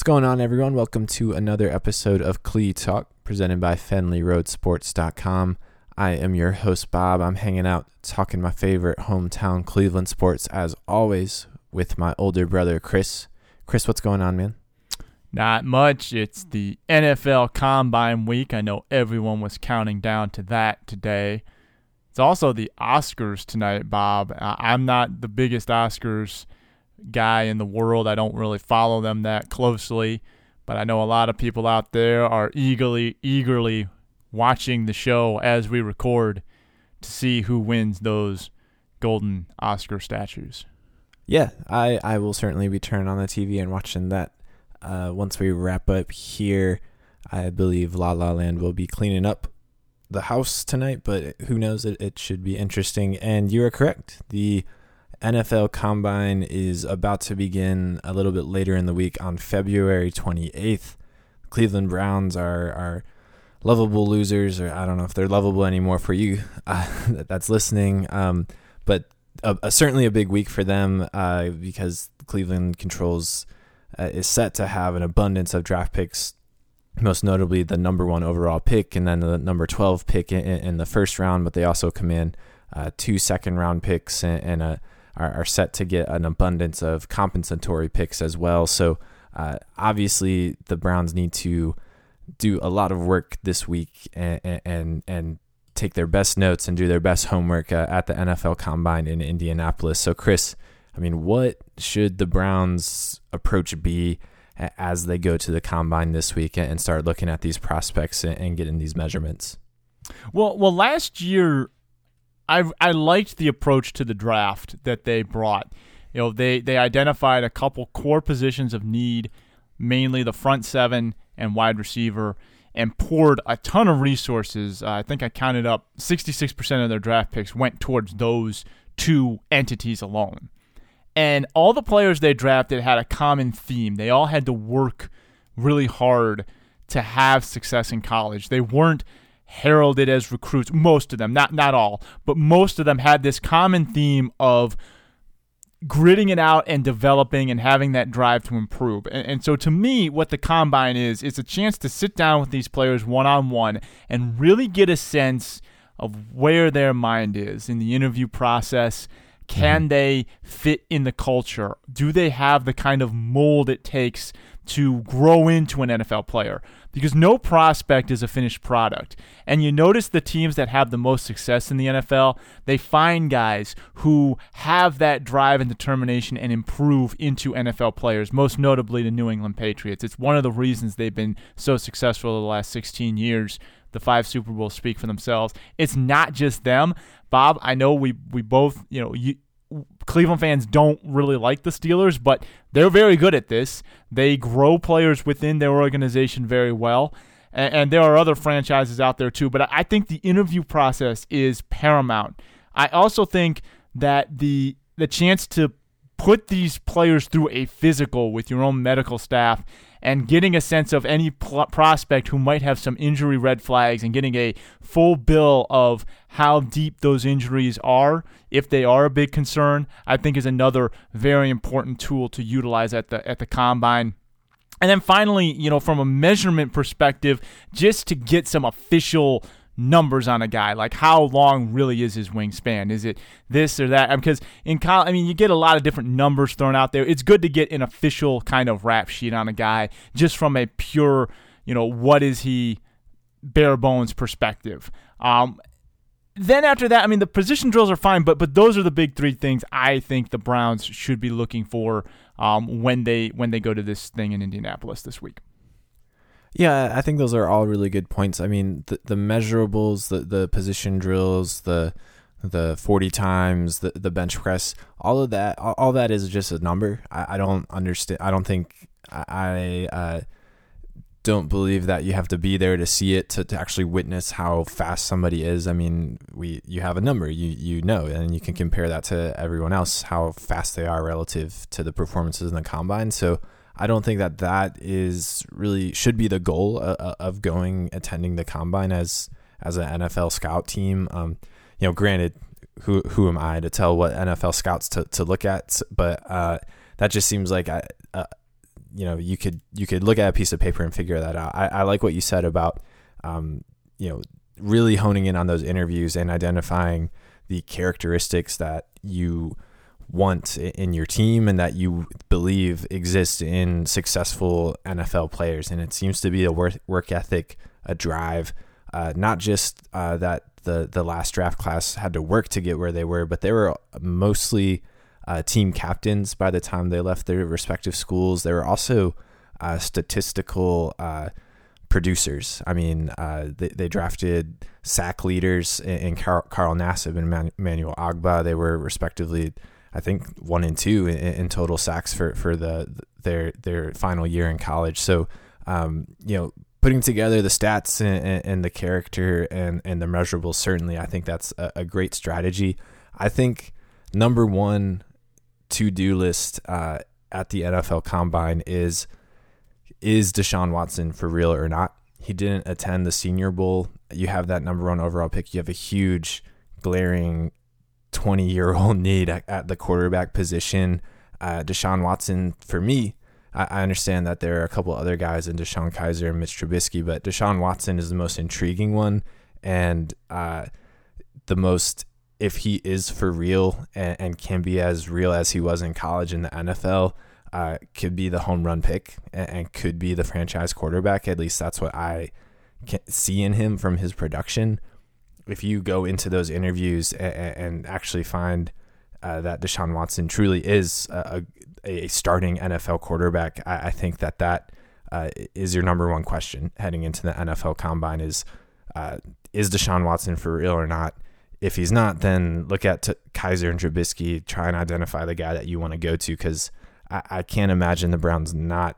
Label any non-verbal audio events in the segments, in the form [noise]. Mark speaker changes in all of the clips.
Speaker 1: What's going on, everyone? Welcome to another episode of Clee Talk, presented by FenleyRoadSports.com. I am your host, Bob. I'm hanging out talking my favorite hometown Cleveland sports, as always, with my older brother, Chris. Chris, what's going on, man?
Speaker 2: Not much. It's the NFL Combine week. I know everyone was counting down to that today. It's also the Oscars tonight, Bob. I'm not the biggest Oscars guy in the world. I don't really follow them that closely, but I know a lot of people out there are eagerly eagerly watching the show as we record to see who wins those golden Oscar statues.
Speaker 1: Yeah, I, I will certainly be turning on the TV and watching that. Uh, once we wrap up here, I believe La La Land will be cleaning up the house tonight, but who knows? It, it should be interesting. And you are correct. The NFL Combine is about to begin a little bit later in the week on February 28th. Cleveland Browns are are lovable losers, or I don't know if they're lovable anymore for you uh, [laughs] that's listening. Um, but a, a, certainly a big week for them uh, because Cleveland controls uh, is set to have an abundance of draft picks. Most notably, the number one overall pick, and then the number twelve pick in, in the first round. But they also command uh, two second round picks and, and a are, are set to get an abundance of compensatory picks as well. So uh, obviously the Browns need to do a lot of work this week and and and take their best notes and do their best homework uh, at the NFL Combine in Indianapolis. So Chris, I mean, what should the Browns' approach be as they go to the combine this week and start looking at these prospects and getting these measurements?
Speaker 2: Well, well, last year I I liked the approach to the draft that they brought. You know, they they identified a couple core positions of need, mainly the front seven and wide receiver, and poured a ton of resources. Uh, I think I counted up 66% of their draft picks went towards those two entities alone. And all the players they drafted had a common theme. They all had to work really hard to have success in college. They weren't heralded as recruits. Most of them, not not all, but most of them had this common theme of gritting it out and developing and having that drive to improve. And, and so to me, what the combine is, is a chance to sit down with these players one on one and really get a sense of where their mind is in the interview process. Can mm-hmm. they fit in the culture? Do they have the kind of mold it takes to grow into an NFL player? because no prospect is a finished product. And you notice the teams that have the most success in the NFL, they find guys who have that drive and determination and improve into NFL players, most notably the New England Patriots. It's one of the reasons they've been so successful the last 16 years. The five Super Bowls speak for themselves. It's not just them. Bob, I know we we both, you know, you Cleveland fans don't really like the Steelers, but they're very good at this. They grow players within their organization very well. And, and, there are other franchises out there too. But I think the interview process is paramount. I also think that the the chance to put these players through a physical with your own medical staff and getting a sense of any pl- prospect who might have some injury red flags and getting a full bill of how deep those injuries are, if they are a big concern, I think is another very important tool to utilize at the at the combine. And then finally, you know, from a measurement perspective, just to get some official numbers on a guy, like how long really is his wingspan? Is it this or that? Because in college, I mean, you get a lot of different numbers thrown out there. It's good to get an official kind of rap sheet on a guy just from a pure, you know, what is he bare bones perspective. Um, then after that, I mean, the position drills are fine, but but those are the big three things I think the Browns should be looking for um, when they when they go to this thing in Indianapolis this week.
Speaker 1: Yeah, I think those are all really good points. I mean, the, the measurables, the, the position drills, the the 40 times, the, the bench press, all of that, all, all that is just a number. I, I don't understand. I don't think I uh, don't believe that you have to be there to see it to, to actually witness how fast somebody is. I mean, we you have a number, you you know, and you can compare that to everyone else how fast they are relative to the performances in the combine. So I don't think that that is really should be the goal of, uh, uh, of going attending the combine as as an NFL scout team. Um, you know, granted, who who am I to tell what NFL scouts to, to look at? But uh, that just seems like a, a, you know you could you could look at a piece of paper and figure that out. I, I like what you said about um, you know really honing in on those interviews and identifying the characteristics that you want in your team and that you believe exist in successful NFL players. And it seems to be a work, work ethic, a drive, uh, not just uh, that the the last draft class had to work to get where they were, but they were mostly uh, team captains by the time they left their respective schools. They were also uh, statistical uh, producers. I mean, uh, they, they, drafted sack leaders in, in Carl, Carl Nassib and Man, Emmanuel Ogbah. They were respectively, I think, one and two in, in total sacks for for the their their final year in college. So, um, you know, putting together the stats and, and, the character and and the measurables, certainly, I think that's a, a great strategy. I think number one to do list uh, at the NFL Combine is is Deshaun Watson for real or not? He didn't attend the Senior Bowl. You have that number one overall pick. You have a huge, glaring 20 year old [laughs] need at, at, the quarterback position. Uh, Deshaun Watson, for me, I, I, understand that there are a couple other guys in DeShone Kizer and Mitch Trubisky, but Deshaun Watson is the most intriguing one and uh, the most if he is for real and, and, can be as real as he was in college in the NFL, uh, could be the home run pick and, and, could be the franchise quarterback. At least that's what I see in him from his production. If you go into those interviews and, and actually find uh, that Deshaun Watson truly is a, a starting NFL quarterback, I, I think that that uh, is your number one question heading into the NFL Combine: is uh, is Deshaun Watson for real or not? if he's not, then look at t- Kizer and Trubisky. Try and identify the guy that you want to go to because I-, I, can't imagine the Browns not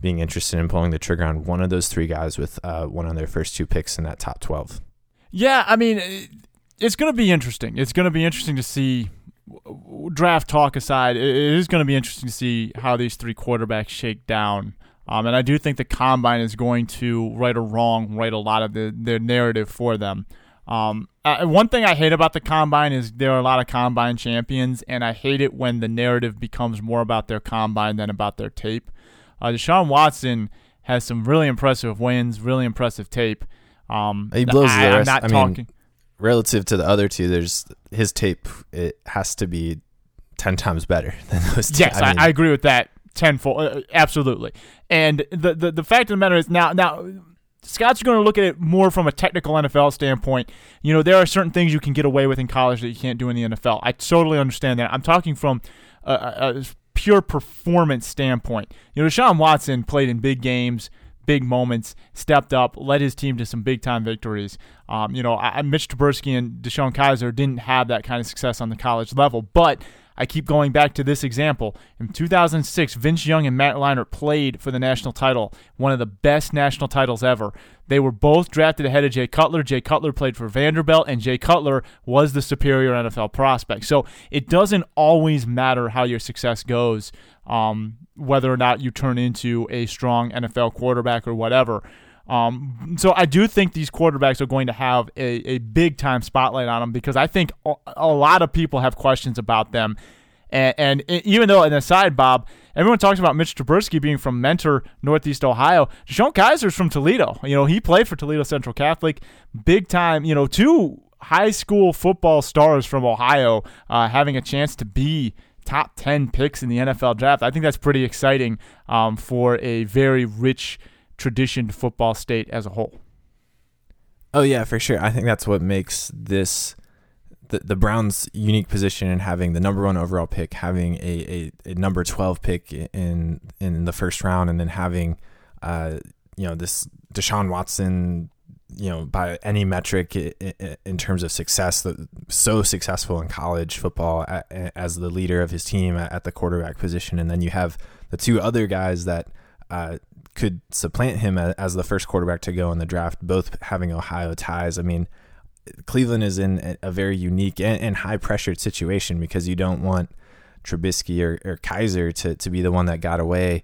Speaker 1: being interested in pulling the trigger on one of those three guys with uh, one of their first two picks in that top 12.
Speaker 2: Yeah, I mean, it's going to be interesting. It's going to be interesting to see draft talk aside. It is going to be interesting to see how these three quarterbacks shake down. Um, and I do think the combine is going to right or wrong write a lot of the, their narrative for them. Um, uh, one thing I hate about the combine is there are a lot of combine champions, and I hate it when the narrative becomes more about their combine than about their tape. Uh, Deshaun Watson has some really impressive wins, really impressive tape. Um,
Speaker 1: he blows I, the rest. I'm not I talking. Mean, relative to the other two, there's his tape. It has to be ten times better [laughs] than those. Two.
Speaker 2: Yes, I, mean, I, agree with that tenfold. Uh, absolutely. And the, the the fact of the matter is now now Scott's going to look at it more from a technical NFL standpoint. You know, there are certain things you can get away with in college that you can't do in the NFL. I totally understand that. I'm talking from a, a pure performance standpoint. You know, Deshaun Watson played in big games, big moments, stepped up, led his team to some big time victories. Um, you know, I, Mitch Trubisky and DeShone Kizer didn't have that kind of success on the college level, but I keep going back to this example. In 2006, Vince Young and Matt Leinart played for the national title, one of the best national titles ever. They were both drafted ahead of Jay Cutler. Jay Cutler played for Vanderbilt, and Jay Cutler was the superior NFL prospect. So it doesn't always matter how your success goes, um, whether or not you turn into a strong NFL quarterback or whatever. Um, so I do think these quarterbacks are going to have a, a big time spotlight on them because I think a lot of people have questions about them. And, and even though, an aside, Bob, everyone talks about Mitch Trubisky being from Mentor, Northeast Ohio. DeShone Kizer's from Toledo. You know, he played for Toledo Central Catholic, big time. You know, two high school football stars from Ohio uh, having a chance to be top 10 picks in the NFL draft. I think that's pretty exciting um, for a very rich traditioned football state as a whole.
Speaker 1: Oh yeah, for sure. I think that's what makes this the, the Browns' unique position in having the number one overall pick, having a, a, a number twelve pick in in the first round, and then having uh, you know this Deshaun Watson, you know by any metric in terms of success, so successful in college football as the leader of his team at the quarterback position, and then you have the two other guys that. Uh, could supplant him as the first quarterback to go in the draft, both having Ohio ties. I mean, Cleveland is in a very unique and, high pressured situation because you don't want Trubisky or, or Kizer to, to be the one that got away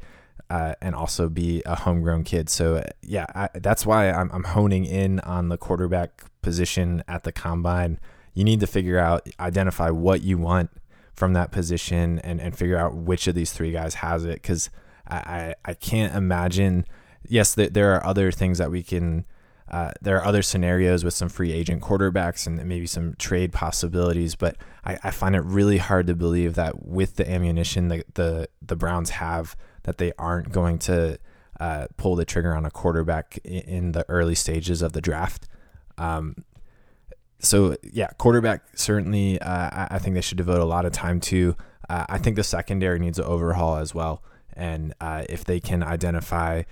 Speaker 1: uh, and also be a homegrown kid. So, uh, yeah, I, that's why I'm, I'm honing in on the quarterback position at the combine. You need to figure out, identify what you want from that position and, and figure out which of these three guys has it because – I, I, can't imagine. Yes, th- there are other things that we can. Uh, there are other scenarios with some free agent quarterbacks and maybe some trade possibilities, but I, I find it really hard to believe that with the ammunition that the the Browns have, that they aren't going to uh, pull the trigger on a quarterback in, in the early stages of the draft. Um, so yeah, quarterback certainly. Uh, I, I, think they should devote a lot of time to. Uh, I think the secondary needs an overhaul as well, and uh, if they can identify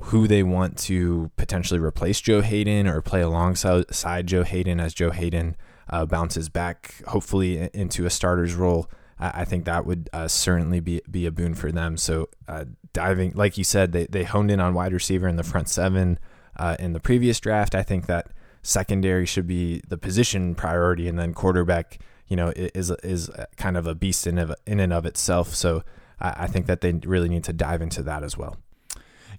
Speaker 1: who they want to potentially replace Joe Haden or play alongside Joe Haden as Joe Haden uh, bounces back, hopefully into a starter's role. I, I think that would uh, certainly be be a boon for them. So uh, diving, like you said, they they honed in on wide receiver in the front seven in the previous draft. I think that secondary should be the position priority, and then quarterback, you know, is is kind of a beast in of, in and of itself. So I, I think that they really need to dive into that as well.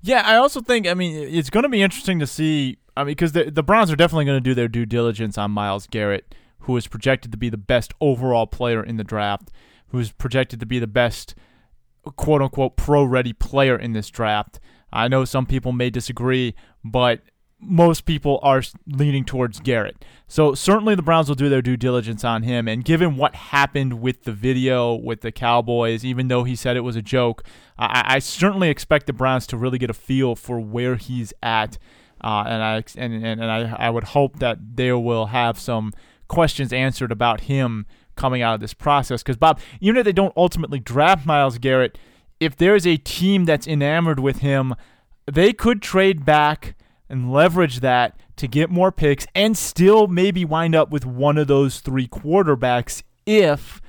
Speaker 2: Yeah, I also think I mean it's going to be interesting to see. I mean, because the the Browns are definitely going to do their due diligence on Myles Garrett, who is projected to be the best overall player in the draft, who is projected to be the best quote unquote pro ready player in this draft. I know some people may disagree, but most people are leaning towards Garrett. So certainly the Browns will do their due diligence on him. And given what happened with the video with the Cowboys, even though he said it was a joke, I, I certainly expect the Browns to really get a feel for where he's at. Uh, and I and, and, and I, I would hope that they will have some questions answered about him coming out of this process. Because Bob, even if they don't ultimately draft Myles Garrett, if there's a team that's enamored with him, they could trade back and leverage that to get more picks and still maybe wind up with one of those three quarterbacks if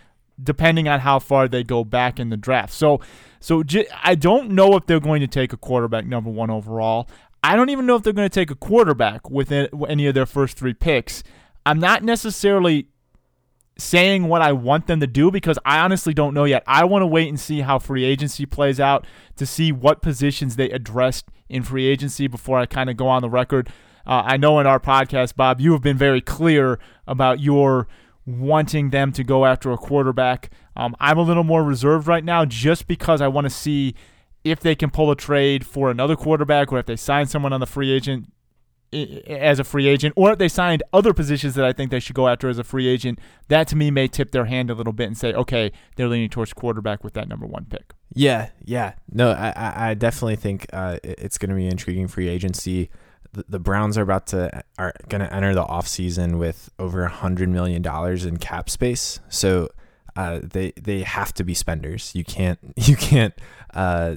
Speaker 2: depending on how far they go back in the draft. So so I don't know if they're going to take a quarterback number 1 overall. I don't even know if they're going to take a quarterback with any of their first 3 picks. I'm not necessarily saying what I want them to do because I honestly don't know yet. I want to wait and see how free agency plays out to see what positions they addressed in free agency before I kind of go on the record. Uh, I know in our podcast, Bob, you have been very clear about your wanting them to go after a quarterback. Um, I'm a little more reserved right now just because I want to see if they can pull a trade for another quarterback or if they sign someone on the free agent as a free agent, or if they signed other positions that I think they should go after as a free agent, that to me may tip their hand a little bit and say, okay, they're leaning towards quarterback with that number one pick.
Speaker 1: Yeah, yeah, no, I, I definitely think uh, it's going to be intriguing free agency. The, the Browns are about to are going to enter the offseason with over a hundred million dollars in cap space, so uh, they they have to be spenders. You can't [laughs] you can't uh,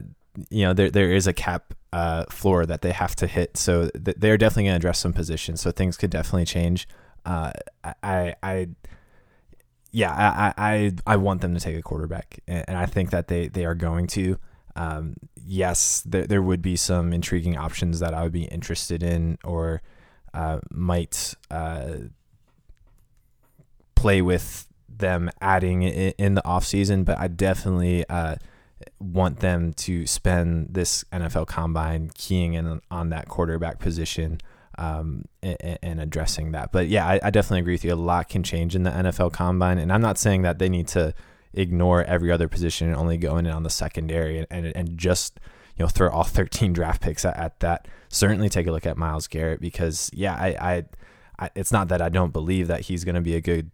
Speaker 1: you know there there is a cap uh, floor that they have to hit. So th- they're definitely going to address some positions. So things could definitely change. Uh, I, I, yeah, I, I, I want them to take a quarterback, and, I think that they, they are going to. Um, yes, there, there would be some intriguing options that I would be interested in, or uh, might uh, play with them adding in, in the offseason, but I definitely uh, want them to spend this NFL combine keying in on that quarterback position um, and, and, addressing that. But yeah, I, I, definitely agree with you. A lot can change in the NFL combine, and I'm not saying that they need to ignore every other position and only go in on the secondary and, and, and just you know throw all [laughs] 13 draft picks at, at, that. Certainly take a look at Myles Garrett because yeah, I, I, I it's not that I don't believe that he's going to be a good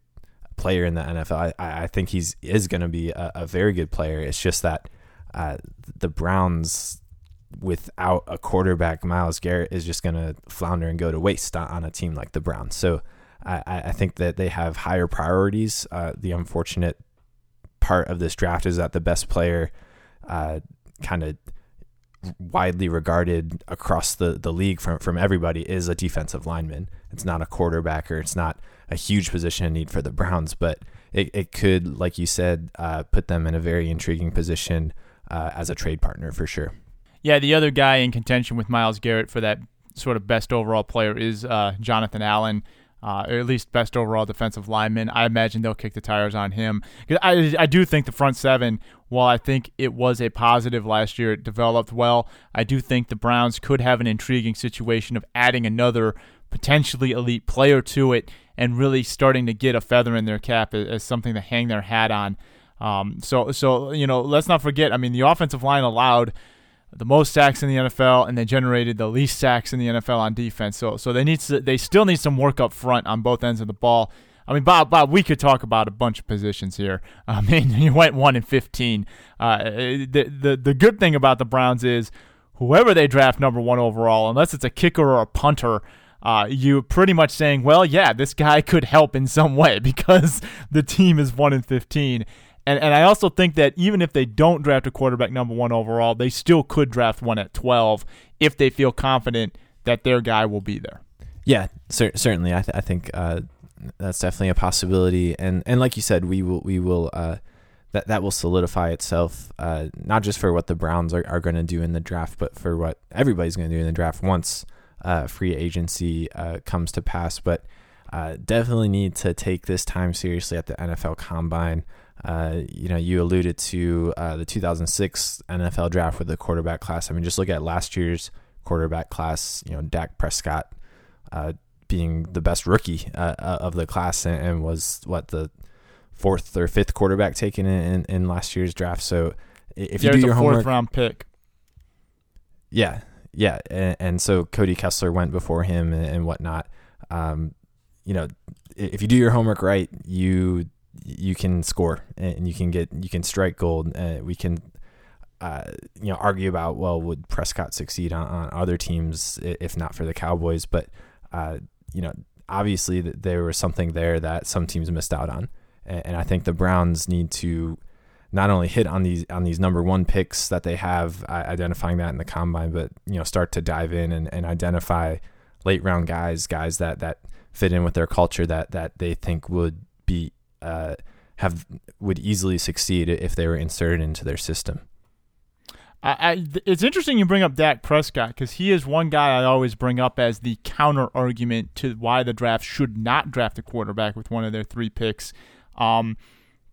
Speaker 1: player in the NFL. I, I think he's is going to be a, a very good player. It's just that uh, the Browns without a quarterback, Myles Garrett is just going to flounder and go to waste on a team like the Browns. So I, I think that they have higher priorities. Uh, the unfortunate part of this draft is that the best player, uh, kind of widely regarded across the, the league from, from everybody, is a defensive lineman. It's not a quarterback or it's not a huge position of need for the Browns, but it, it could, like you said, uh, put them in a very intriguing position uh, as a trade partner for sure.
Speaker 2: Yeah, the other guy in contention with Myles Garrett for that sort of best overall player is uh, Jonathan Allen. Uh, or at least best overall defensive lineman. I imagine they'll kick the tires on him. I, I do think the front seven, while I think it was a positive last year, it developed well. I do think the Browns could have an intriguing situation of adding another potentially elite player to it and really starting to get a feather in their cap as, as something to hang their hat on. Um, so so you know, let's not forget. I mean, the offensive line allowed the most sacks in the NFL, and they generated the least sacks in the NFL on defense. So so they need to, they still need some work up front on both ends of the ball. I mean, Bob, Bob, we could talk about a bunch of positions here. [laughs] I mean, you went one in fifteen. Uh, the the the good thing about the Browns is whoever they draft number one overall, unless it's a kicker or a punter. Uh, you pretty much saying, well, yeah, this guy [laughs] could help in some way [laughs] because the team is one in fifteen. And and I also think that even if they don't draft a quarterback number one overall, they still could draft one at twelve if they feel confident that their guy will be there.
Speaker 1: Yeah, cer- certainly. I, th- I think uh, that's definitely a possibility. And and like you said, we will we will uh, that that will solidify itself uh, not just for what the Browns are, are going to do in the draft, but for what everybody's going to do in the draft once uh, free agency uh, comes to pass. But uh, definitely need to take this time seriously at the NFL Combine. Uh, you know, you alluded to uh, the 2006 NFL draft with the quarterback class. I mean, just look at last year's quarterback class. You know, Dak Prescott being the best rookie of the class and, and was what the fourth or fifth quarterback taken in, in last year's draft. So if
Speaker 2: yeah,
Speaker 1: you do your
Speaker 2: a
Speaker 1: homework,
Speaker 2: fourth round pick.
Speaker 1: Yeah, yeah, and, and, so Cody Kessler went before him and, and whatnot. Um, you know, if you do your homework right, you you can score and you can get you can strike gold. Uh, we can. Uh, you know, argue about well, would Prescott succeed on, on other teams if not for the Cowboys? But uh, you know, obviously there was something there that some teams missed out on and I think the Browns need to not only hit on these on these number one picks that they have, identifying that in the combine, but you know start to dive in and, and identify late round guys, guys that that fit in with their culture that that they think would be uh, have would easily succeed if they were inserted into their system.
Speaker 2: I, I, it's interesting you bring up Dak Prescott because he is one guy I always bring up as the counter argument to why the draft should not draft a quarterback with one of their three picks um,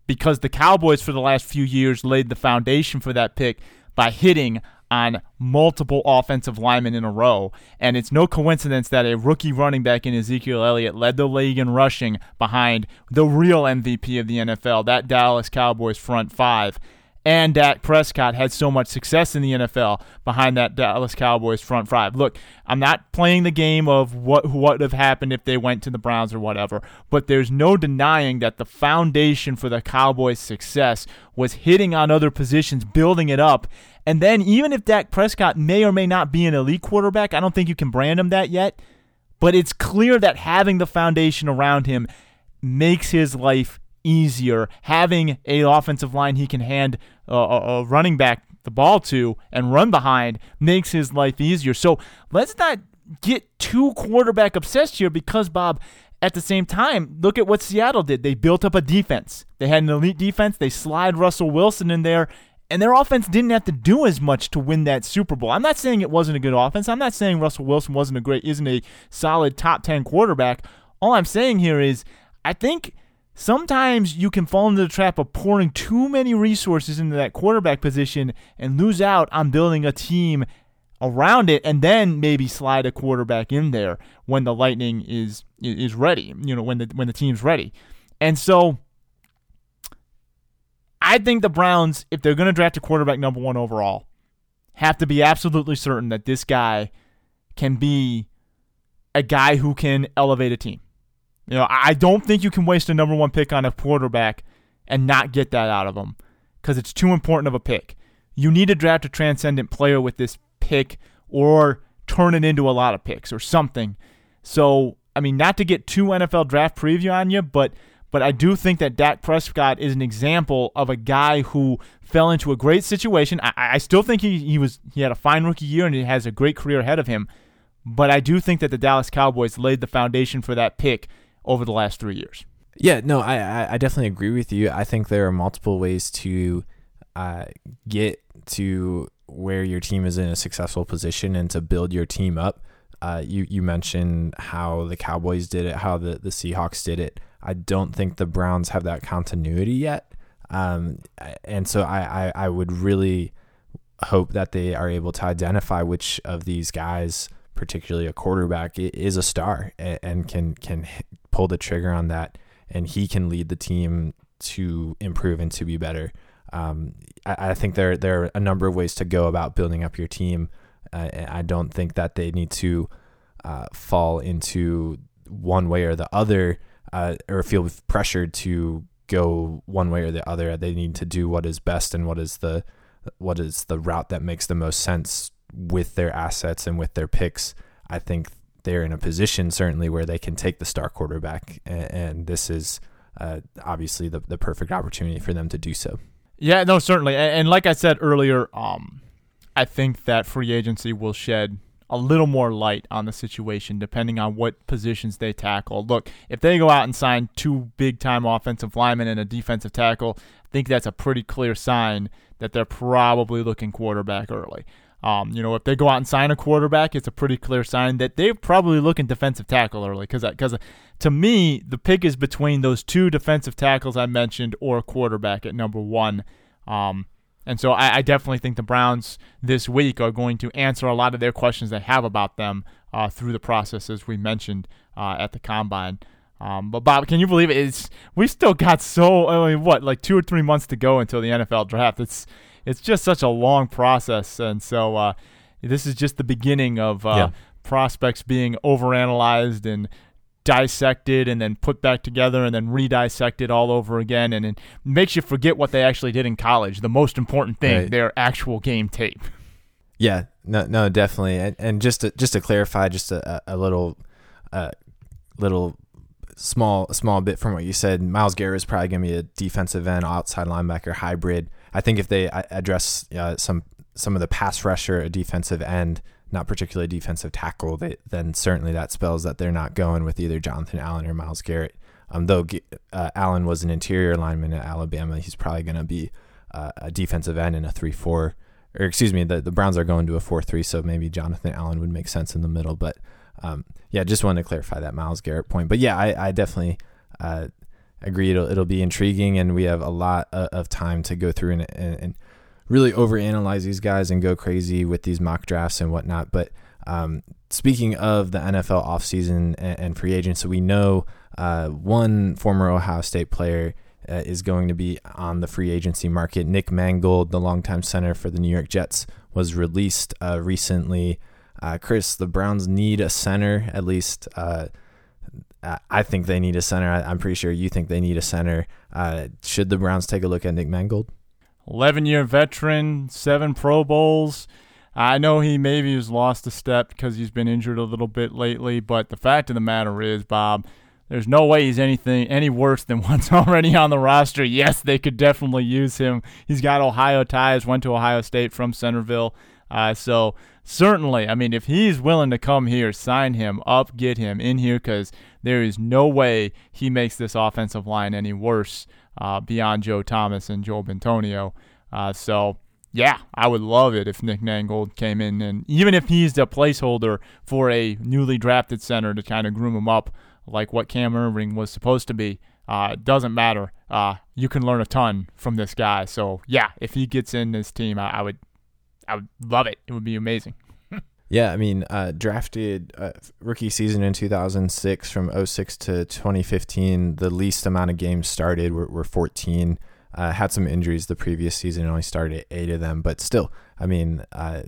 Speaker 2: because the Cowboys for the last few years laid the foundation for that pick by hitting on multiple offensive linemen in a row. And it's no coincidence that a rookie running back in Ezekiel Elliott led the league in rushing behind the real MVP of the NFL, that Dallas Cowboys front five and Dak Prescott had so much success in the NFL behind that Dallas Cowboys front five. Look, I'm not playing the game of what would have happened if they went to the Browns or whatever, but there's no denying that the foundation for the Cowboys' success was hitting on other positions, building it up. And then even if Dak Prescott may or may not be an elite quarterback, I don't think you can brand him that yet, but it's clear that having the foundation around him makes his life easier having a offensive line he can hand a, a, running back the ball to and run behind makes his life easier. So let's not get too quarterback obsessed here because Bob. At the same time, look at what Seattle did. They built up a defense. They had an elite defense. They slide Russell Wilson in there, and their offense didn't have to do as much to win that Super Bowl. I'm not saying it wasn't a good offense. I'm not saying Russell Wilson wasn't a great, isn't a solid top 10 quarterback. All I'm saying here is I think sometimes you can fall into the trap of pouring too many resources into that quarterback position and lose out on building a team around it and then maybe slide a quarterback in there when the lightning is is ready you know when the when the team's ready. And so I think the Browns if they're going to draft a quarterback number 1 overall have to be absolutely certain that this guy can be a guy who can elevate a team you know, I don't think you can waste a number one pick on a quarterback and not get that out of them because it's too important of a pick. You need to draft a transcendent player with this pick or turn it into a lot of picks or something. So, I mean, not to get too NFL draft preview on you, but but I do think that Dak Prescott is an example of a guy who fell into a great situation. I, I still think he, he was he had a fine rookie year and he has a great career ahead of him. But I do think that the Dallas Cowboys laid the foundation for that pick over the last three years.
Speaker 1: Yeah, no, I, I definitely agree with you. I think there are multiple ways to uh, get to where your team is in a successful position and to build your team up. Uh, you you mentioned how the Cowboys did it, how the, the Seahawks did it. I don't think the Browns have that continuity yet, um, and so I, I, I would really hope that they are able to identify which of these guys, particularly a quarterback, is a star and, and can can pull the trigger on that and he can lead the team to improve and to be better. Um, I, I, think there there are a number of ways to go about building up your team. I don't think that they need to uh, fall into one way or the other, uh, or feel pressured to go one way or the other. They need to do what is best and what is the what is the route that makes the most sense with their assets and with their picks. I think they're in a position certainly where they can take the star quarterback, and, and this is uh, obviously the the perfect opportunity for them to do so.
Speaker 2: Yeah, no, certainly, and, and like I said earlier, um, I think that free agency will shed a little more light on the situation depending on what positions they tackle. Look, if they go out and sign two big time offensive linemen and a defensive tackle, I think that's a pretty clear sign that they're probably looking quarterback early. Um, you know, if they go out and sign a quarterback, it's a pretty clear sign that they're probably looking defensive tackle early. Because, because to me, the pick is between those two defensive tackles I mentioned or quarterback at number one. Um, and so I, I, definitely think the Browns this week are going to answer a lot of their questions they have about them uh, through the process, as we mentioned uh, at the combine. Um, but Bob, can you believe it? It's we still got so I mean, what like two or three months to go until the NFL draft. It's it's just such a long process, and so uh, this is just the beginning of uh, yeah. prospects being overanalyzed and dissected and then put back together and then redissected all over again and it makes you forget what they actually did in college the most important thing right. their actual game tape
Speaker 1: yeah no no definitely and, and just to, just to clarify just a, a little uh, little small small bit from what you said Myles Garrett is probably going to be a defensive end outside linebacker hybrid I think if they uh, address uh, some some of the pass rusher a defensive end not particularly defensive tackle, they, then certainly that spells that they're not going with either Jonathan Allen or Myles Garrett. Um, though uh, Allen was an interior lineman at Alabama, he's probably going to be uh, a defensive end in a three-four, or excuse me, the, the Browns are going to a four-three, so maybe Jonathan Allen would make sense in the middle. But um, yeah, just wanted to clarify that Myles Garrett point. But yeah, I, I definitely uh, agree. It'll, it'll be intriguing, and we have a lot of, time to go through and, and, and really overanalyze these guys and go crazy with these mock drafts and whatnot. But um, speaking of the NFL offseason and, and free agents, so we know uh, one former Ohio State player uh, is going to be on the free agency market. Nick Mangold, the longtime center for the New York Jets, was released uh, recently. Uh, Chris, the Browns need a center, at least. I think they need a center. I, am pretty sure you think they need a center. Uh, should the Browns take a look at Nick Mangold?
Speaker 2: 11 year veteran, seven Pro Bowls. I know he maybe has lost a step because he's been injured a little bit lately, but the fact of the matter is, Bob, there's no way he's anything any worse than [laughs] what's already on the roster. Yes, they could definitely use him. He's got Ohio ties, went to Ohio State from Centerville. Uh, so certainly, I mean, if he's willing to come here, sign him up, get him in here, because there is no way he makes this offensive line any worse uh, beyond Joe Thomas and Joe Bitonio. Uh, so, yeah, I would love it if Nick Mangold came in, and even if he's the placeholder for a newly drafted center to kind of groom him up like what Cam Erving was supposed to be. Uh, doesn't matter. Uh, you can learn a ton from this guy. So yeah, if he gets in this team, I, I would, I would love it. It would be amazing.
Speaker 1: Yeah, I mean, uh, drafted uh, rookie season in 2006 from 06 to 2015, the least amount of games started were, were 14. Uh, had some injuries the previous season, and only started eight of them, but still, I mean, uh,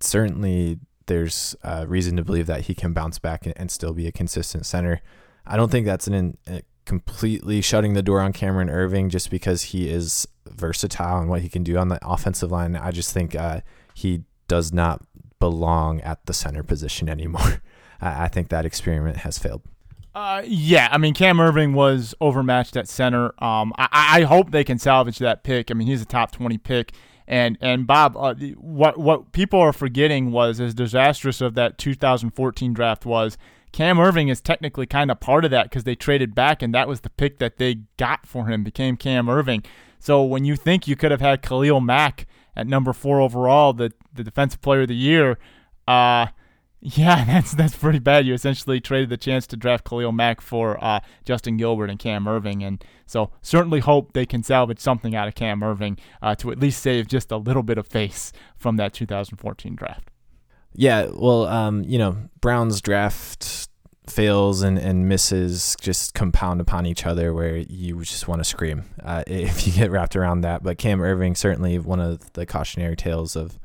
Speaker 1: certainly there's uh, reason to believe that he can bounce back and, and, still be a consistent center. I don't think that's an in, completely shutting the door on Cameron Erving just because he is versatile and what he can do on the offensive line. I just think uh, he does not belong at the center position anymore. [laughs] I, I think that experiment has failed.
Speaker 2: Uh, yeah, I mean Cam Erving was overmatched at center. Um, I, I hope they can salvage that pick. I mean he's a top twenty pick, and and Bob, uh, what what people are forgetting was as disastrous of that 2014 draft was. Cam Erving is technically kind of part of that because they traded back, and that was the pick that they got for him became Cam Erving. So when you think you could have had Khalil Mack at number four overall, the the defensive player of the year. Uh, [laughs] yeah, that's that's pretty bad. You essentially traded the chance to draft Khalil Mack for uh, Justin Gilbert and Cam Erving, and so certainly hope they can salvage something out of Cam Erving uh, to at least save just a little bit of face from that 2014 draft.
Speaker 1: Yeah, well, um, you know, Browns draft fails and, and misses just compound upon each other where you just want to scream uh, [laughs] if you get wrapped around that. But Cam Erving, certainly one of the cautionary tales of,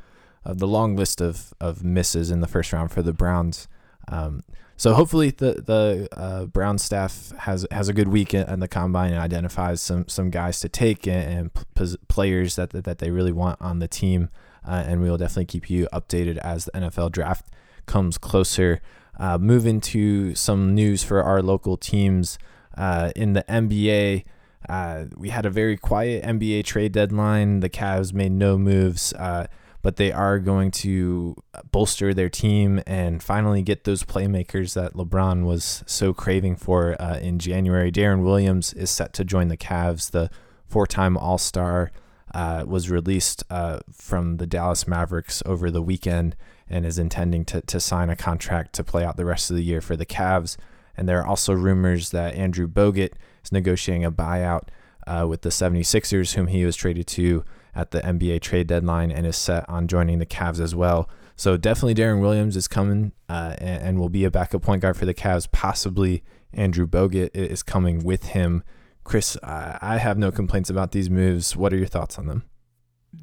Speaker 1: of the long list of, of misses in the first round for the Browns. Um, so hopefully the the uh, Brown staff has has a good week in the combine and identifies some some guys to take and, and p- players that that they really want on the team. Uh, and we will definitely keep you updated as the NFL draft comes closer. Uh, move into some news for our local teams uh, in the NBA. Uh, we had a very quiet NBA trade deadline. The Cavs made no moves, uh, but they are going to bolster their team and finally get those playmakers that LeBron was so craving for uh, in January. Deron Williams is set to join the Cavs. The four-time All-Star uh, was released from the Dallas Mavericks over the weekend and is intending to, to sign a contract to play out the rest of the year for the Cavs. And there are also rumors that Andrew Bogut is negotiating a buyout uh, with the 76ers, whom he was traded to at the NBA trade deadline and is set on joining the Cavs as well. So definitely Deron Williams is coming uh, and, and, will be a backup point guard for the Cavs. Possibly Andrew Bogut is coming with him. Chris, I have no complaints about these moves. What are your thoughts on them?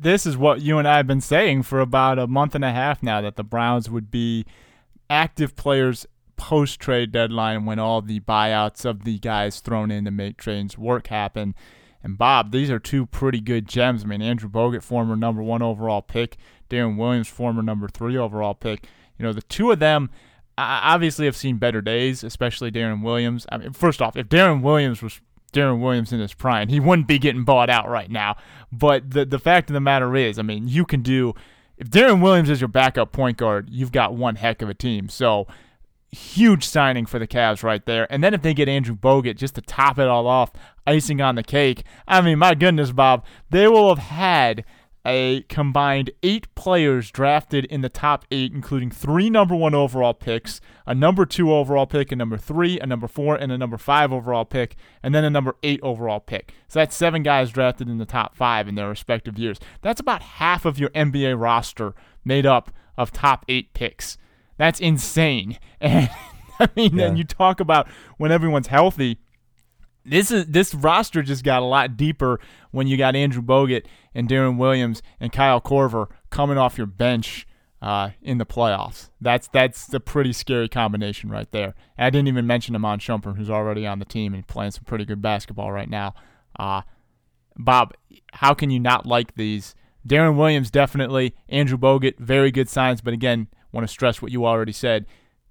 Speaker 2: this is what you and I have been saying for about a month and a half now that the Browns would be active players post trade deadline when all the buyouts of the guys thrown in to make trades work happen. And Bob, these are two pretty good gems. I mean, Andrew Bogut, former number one overall pick, Deron Williams, former number three overall pick. You know, the two of them obviously have seen better days, especially Deron Williams. I mean, first off, if Deron Williams was Deron Williams in his prime. He wouldn't be getting bought out right now. But the the fact of the matter is, I mean, you can do if Deron Williams is your backup point guard, you've got one heck of a team. So huge signing for the Cavs right there. And then if they get Andrew Bogut just to top it all off, icing on the cake. I mean, my goodness, Bob, they will have had a combined eight players drafted in the top eight, including three number one overall picks, a number two overall pick, a number three, a number four, and a number five overall pick, and then a number eight overall pick. So that's seven guys drafted in the top five in their respective years. That's about half of your NBA roster made up of top eight picks. That's insane. [laughs] And I mean, yeah. then you talk about when everyone's healthy this is this roster just got a lot deeper when you got Andrew Bogut and Deron Williams and Kyle Korver coming off your bench uh, in the playoffs. That's that's a pretty scary combination right there. And I didn't even mention Iman Shumpert, who's already on the team and playing some pretty good basketball right now. Uh, Bob, how can you not like these? Deron Williams definitely, Andrew Bogut, very good signs, but again, want to stress what you already said.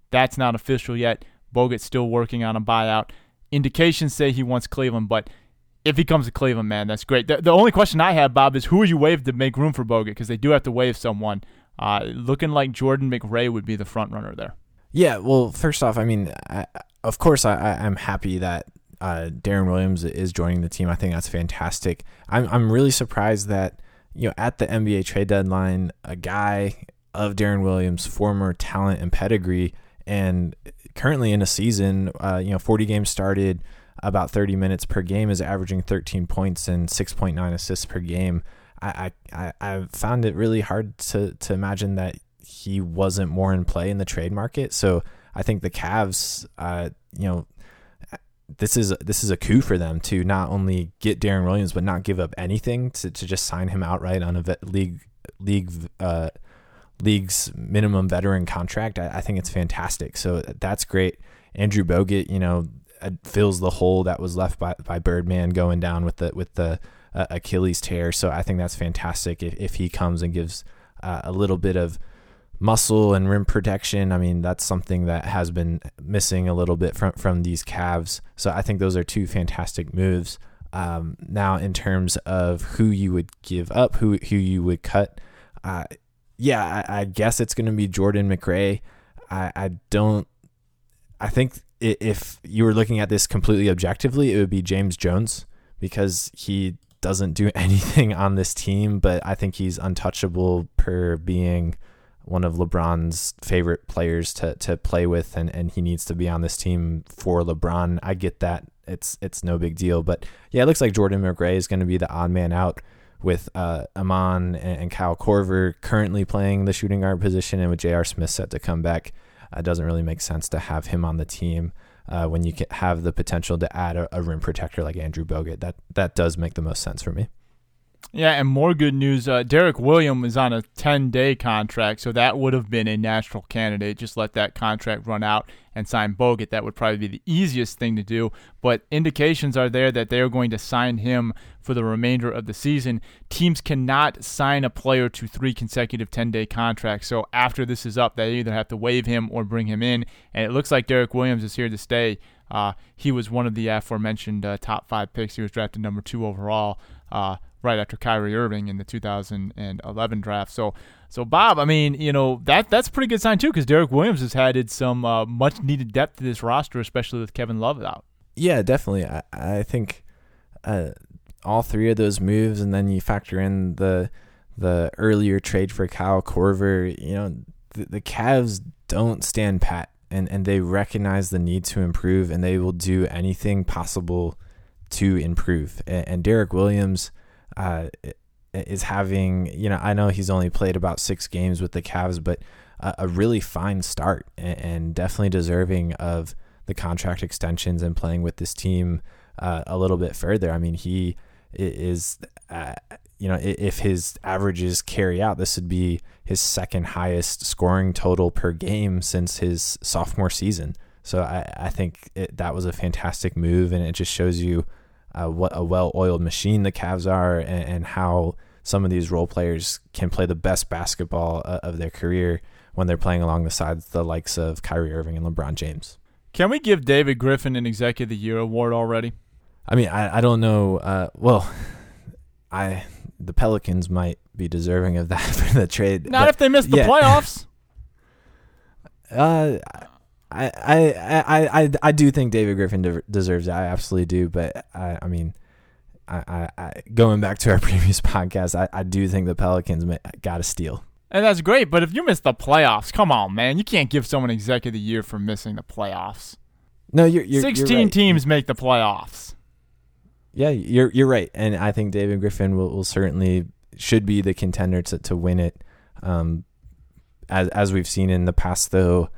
Speaker 2: That's not official yet. Bogut's still working on a buyout indications say he wants Cleveland, but if he comes to Cleveland, man, that's great. The, the only question I have, Bob, is who are you waive to make room for Bogut? Because they do have to waive someone. Uh, looking like Jordan McRae would be the front runner there.
Speaker 1: Yeah, well, first off, I mean, I, of course, I, I'm happy that uh, Deron Williams is joining the team. I think that's fantastic. I'm I'm really surprised that you know at the NBA trade deadline, a guy of Deron Williams' former talent and pedigree, and currently in a season, uh, you know, 40 games started, about 30 minutes per game, is averaging 13 points and 6.9 assists per game. I, I, I found it really hard to, to imagine that he wasn't more in play in the trade market. So I think the Cavs, uh, you know, this is this is a coup for them to not only get Deron Williams but not give up anything to, to just sign him outright on a vet, league league uh, league's minimum veteran contract. I, I think it's fantastic. So that's great. Andrew Bogut, you know, fills the hole that was left by, by Birdman going down with the with the uh, Achilles tear. So I think that's fantastic if, if he comes and gives uh, a little bit of muscle and rim protection. I mean, that's something that has been missing a little bit from from these Cavs. So I think those are two fantastic moves. Um, now, in terms of who you would give up, who who you would cut, uh, yeah, I, I guess it's going to be Jordan McRae. I, I don't. I think if you were looking at this completely objectively, it would be James Jones because he doesn't do [laughs] anything on this team, but I think he's untouchable per being one of LeBron's favorite players to, to play with and, and he needs to be on this team for LeBron. I get that. It's it's no big deal. But yeah, it looks like Jordan McRae is going to be the odd man out with uh, Iman and, and Kyle Korver currently playing the shooting guard position, and with J.R. Smith set to come back it doesn't really make sense to have him on the team uh, when you have the potential to add a, a rim protector like Andrew Bogut. That that does make the most sense for me.
Speaker 2: Yeah, and more good news. Uh, Derrick Williams is on a 10 day contract, so that would have been a natural candidate. Just let that contract run out and sign Bogut. That would probably be the easiest thing to do. But indications are there that they are going to sign him for the remainder of the season. Teams cannot sign a player to three consecutive 10 day contracts. So after this is up, they either have to waive him or bring him in. And it looks like Derrick Williams is here to stay. Uh, he was one of the aforementioned uh, top five picks. He was drafted number two overall. Right after Kyrie Irving in the 2011 draft. So, so Bob, I mean, you know that that's pretty good sign too, because Derrick Williams has added some uh, much needed depth to this roster, especially with Kevin Love out.
Speaker 1: Yeah, definitely. I I think uh, all three of those moves, and then you factor in the the earlier trade for Kyle Korver. You know, the, the Cavs don't stand pat. And, and they recognize the need to improve, and they will do anything possible to improve. And, and Derrick Williams, uh, is having, you know, I know he's only played about six games with the Cavs, but a, a really fine start and, and, definitely deserving of the contract extensions and playing with this team uh, a little bit further. I mean, he is, uh, you know, if his averages carry out, this would be his second highest scoring total per game since his sophomore season. So I, I think it, that was a fantastic move, and it just shows you uh, what a well-oiled machine the Cavs are, and, and, how some of these role players can play the best basketball uh, of their career when they're playing along the sides the likes of Kyrie Irving and LeBron James.
Speaker 2: Can we give David Griffin an Executive of the Year award already?
Speaker 1: I mean, I, I don't know. Uh, well, I the Pelicans might be deserving of that [laughs] for the trade.
Speaker 2: Not if they miss the yeah. playoffs. [laughs]
Speaker 1: Uh, I, I, I, I, I do think David Griffin de- deserves it. I absolutely do. But I, I mean, I, I, I going back to our [laughs] previous podcast, I, I do think the Pelicans got to steal.
Speaker 2: And that's great. But if you miss the playoffs, come on, man, you can't give someone executive of the year for missing the playoffs.
Speaker 1: No, you're, you're
Speaker 2: sixteen
Speaker 1: you're right.
Speaker 2: teams make the playoffs.
Speaker 1: Yeah, you're you're right, and I think David Griffin will, will certainly should be the contender to, to win it. Um, as as we've seen in the past, though,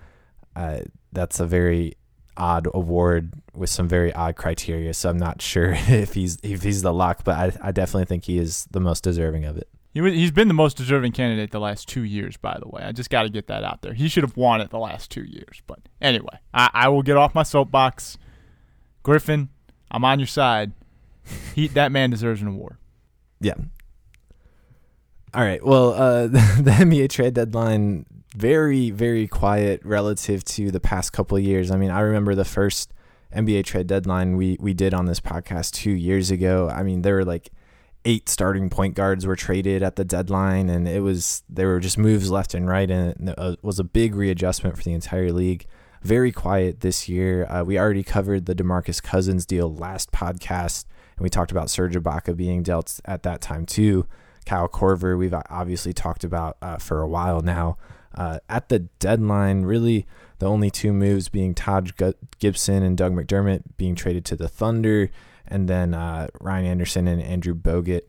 Speaker 1: uh, that's a very odd award with some very odd criteria. So I'm not sure [laughs] if he's if he's the lock, but I, I definitely think he is the most deserving of it.
Speaker 2: He he's been the most deserving candidate the last two years, by the way. I just got to get that out there. He should have won it the last two years. But anyway, I, I will get off my soapbox. Griffin, I'm on your side. He that man deserves an award.
Speaker 1: Yeah. All right. Well, uh, [laughs] the, the NBA trade deadline very very quiet relative to the past couple years. I mean, I remember the first NBA trade deadline we we did on this podcast 2 years ago. I mean, there were like eight starting point guards were traded at the deadline and it was there were just moves left and right and it was a big readjustment for the entire league. Very quiet this year. Uh, we already covered the DeMarcus Cousins deal last podcast and we talked about Serge Ibaka being dealt at that time too. Kyle Korver, we've obviously talked about uh, for a while now. Uh, at the deadline, really the only two moves being Taj Gibson and Doug McDermott being traded to the Thunder, and then uh, Ryan Anderson and Andrew Bogut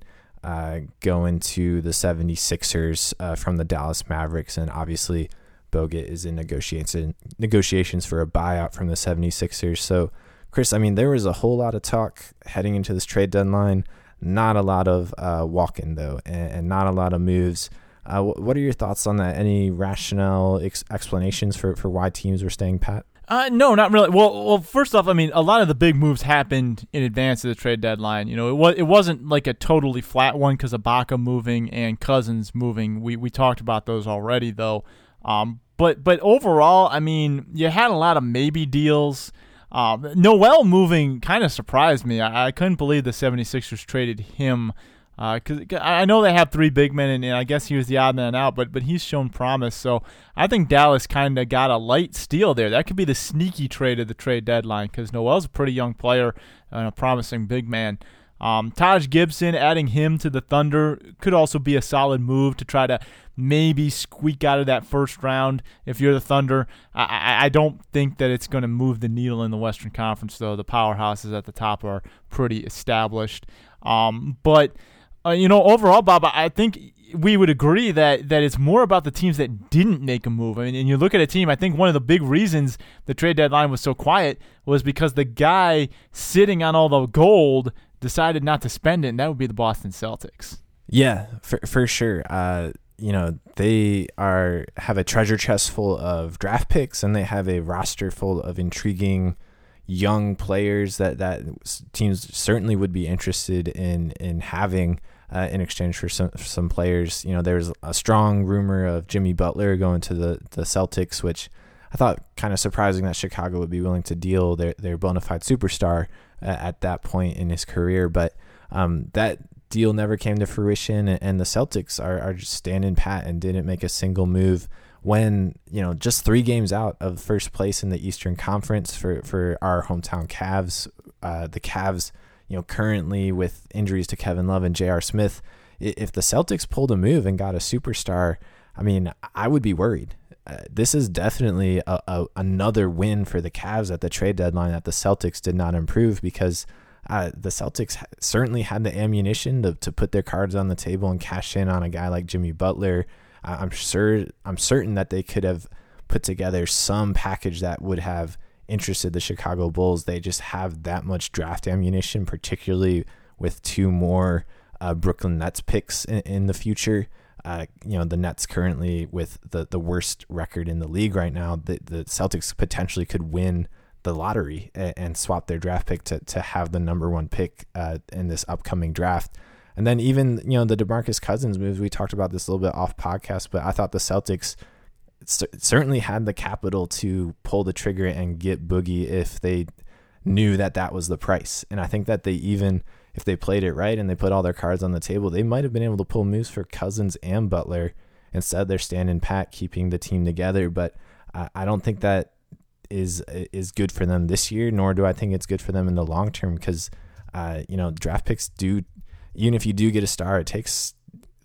Speaker 1: uh, going to the 76ers uh, from the Dallas Mavericks. And obviously, Bogut is in negotiation, negotiations for a buyout from the 76ers. So, Chris, I mean, there was a whole lot of talk heading into this trade deadline. Not a lot of uh, walking, though, and, and not a lot of moves. Uh, what are your thoughts on that? Any rationale ex- explanations for, for why teams were staying pat?
Speaker 2: Uh, no, not really. Well, well, first off, I mean, a lot of the big moves happened in advance of the trade deadline. You know, it was it wasn't like a totally flat one because Ibaka moving and Cousins moving. We we talked about those already, though. Um, but but overall, I mean, you had a lot of maybe deals. Um, Noel moving kind of surprised me. I, I couldn't believe the 76ers traded him because uh, I know they have three big men, and, I guess he was the odd man out, but but he's shown promise. So I think Dallas kind of got a light steal there. That could be the sneaky trade of the trade deadline because Noel's a pretty young player and a promising big man. Um, Taj Gibson, adding him to the Thunder could also be a solid move to try to maybe squeak out of that first round if you're the Thunder. I, I, I don't think that it's going to move the needle in the Western Conference, though. The powerhouses at the top are pretty established. Um, but uh, you know, overall, Bob, I think we would agree that that it's more about the teams that didn't make a move. I mean, and you look at a team. I think one of the big reasons the trade deadline was so quiet was because the guy sitting on all the gold decided not to spend it, and that would be the Boston Celtics.
Speaker 1: Yeah, for for sure. Uh, you know, they are have a treasure chest full of draft picks, and they have a roster full of intriguing young players that that teams certainly would be interested in in having uh, in exchange for some for some players. You know, there was a strong rumor of Jimmy Butler going to the the Celtics, which I thought kind of surprising that Chicago would be willing to deal their their bona fide superstar uh, at that point in his career. But um, that deal never came to fruition, and the Celtics are are just standing pat and didn't make a single move when you know just three games out of first place in the Eastern Conference for for our hometown Cavs. Uh, the Cavs you know, currently with injuries to Kevin Love and J.R. Smith, if the Celtics pulled a move and got a superstar, I mean, I would be worried. Uh, this is definitely a, a, another win for the Cavs at the trade deadline that the Celtics did not improve because uh, the Celtics certainly had the ammunition to, to put their cards on the table and cash in on a guy like Jimmy Butler. I'm sure I'm certain that they could have put together some package that would have interested the Chicago Bulls. They just have that much draft ammunition, particularly with two more uh, Brooklyn Nets picks in, in the future. Uh, you know, the Nets currently with the, the worst record in the league right now, the, the Celtics potentially could win the lottery and, and swap their draft pick to, to have the number one pick uh, in this upcoming draft. And then even, you know, the DeMarcus Cousins moves, we talked about this a little bit off podcast, but I thought the Celtics – certainly had the capital to pull the trigger and get Boogie if they knew that that was the price. And I think that they even, if they played it right and they put all their cards on the table, they might have been able to pull moves for Cousins and Butler. Instead, they're standing pat, keeping the team together. But I, I don't think that is is good for them this year, nor do I think it's good for them in the long term because, uh, you know, draft picks do, even if you do get a star, it takes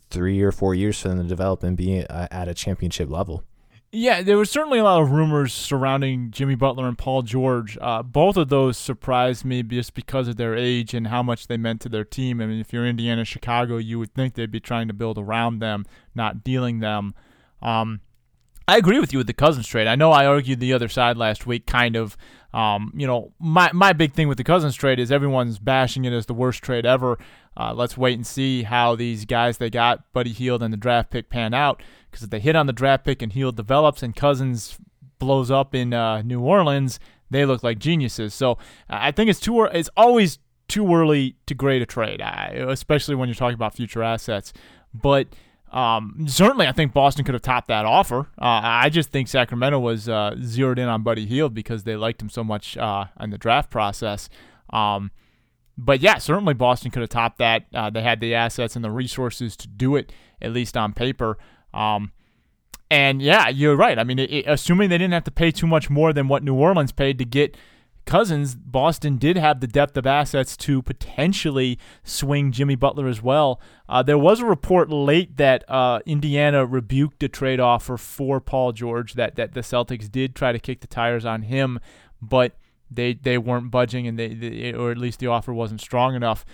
Speaker 1: three or four years for them to develop and be uh, at a championship level.
Speaker 2: Yeah, there was certainly a lot of rumors surrounding Jimmy Butler and Paul George. Uh, both of those surprised me just because of their age and how much they meant to their team. I mean, if you're Indiana, Chicago, you would think they'd be trying to build around them, not dealing them. Um, I agree with you with the Cousins trade. I know I argued the other side last week, kind of. Um, you know, my my big thing with the Cousins trade is everyone's bashing it as the worst trade ever. Uh, let's wait and see how these guys they got, Buddy Hield and the draft pick, pan out. Because if they hit on the draft pick and Hield develops and Cousins blows up in uh, New Orleans, they look like geniuses. So I think it's too. It's always too early to grade a trade, especially when you're talking about future assets. But um, certainly, I think Boston could have topped that offer. Uh, I just think Sacramento was uh, zeroed in on Buddy Hield because they liked him so much uh, in the draft process. Um, but yeah, certainly Boston could have topped that. Uh, they had the assets and the resources to do it, at least on paper. Um, and yeah, you're right. I mean, it, it, assuming they didn't have to pay too much more than what New Orleans paid to get Cousins, Boston did have the depth of assets to potentially swing Jimmy Butler as well. Uh, there was a report late that uh, Indiana rebuked a trade offer for Paul George, that, that the Celtics did try to kick the tires on him, but they, they weren't budging, and they, they or at least the offer wasn't strong enough.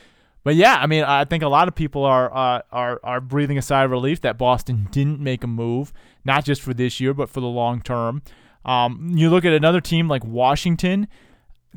Speaker 2: But yeah, I mean, I think a lot of people are uh, are are breathing a sigh of relief that Boston [laughs] didn't make a move, not just for this year, but for the long term. Um, you look at another team like Washington